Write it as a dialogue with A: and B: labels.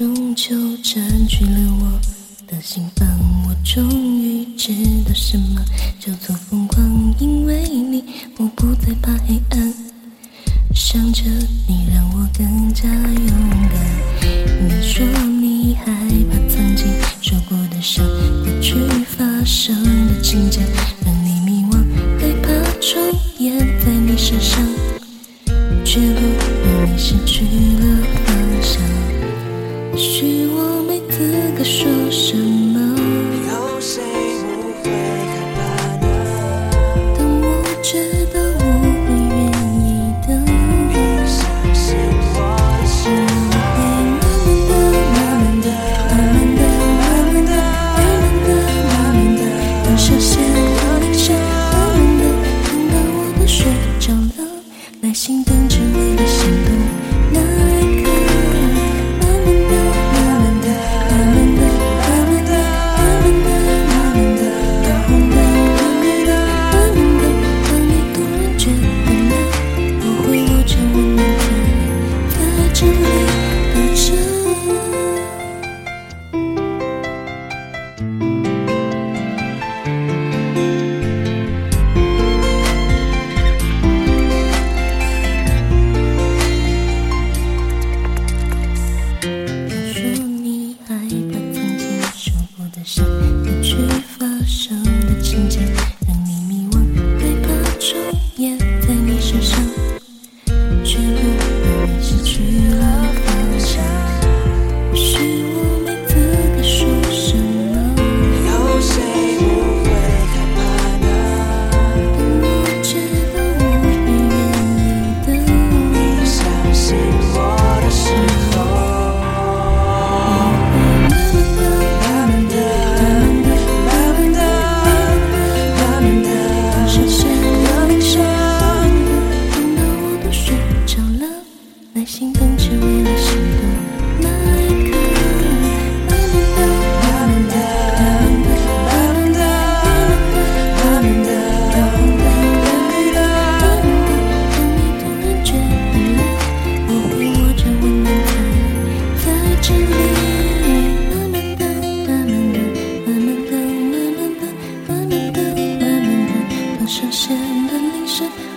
A: 终究占据了我的心房，我终于知道什么叫做疯狂，因为你，我不再怕黑暗。想着你，让我更加勇敢。你说你害怕曾经受过的伤，过去发生的情节让你迷惘，害怕重演在你身上，绝路让你失去了。许我没资格说什么，
B: 有谁不会害怕呢？
A: 但我知道我会愿意的。
B: 相信我的时
A: 我会慢慢的、慢慢的、慢慢的、慢慢的、慢慢的、慢慢的，等下线和铃声，慢慢的等到我都睡着了，耐心等只为了心动声线的铃声。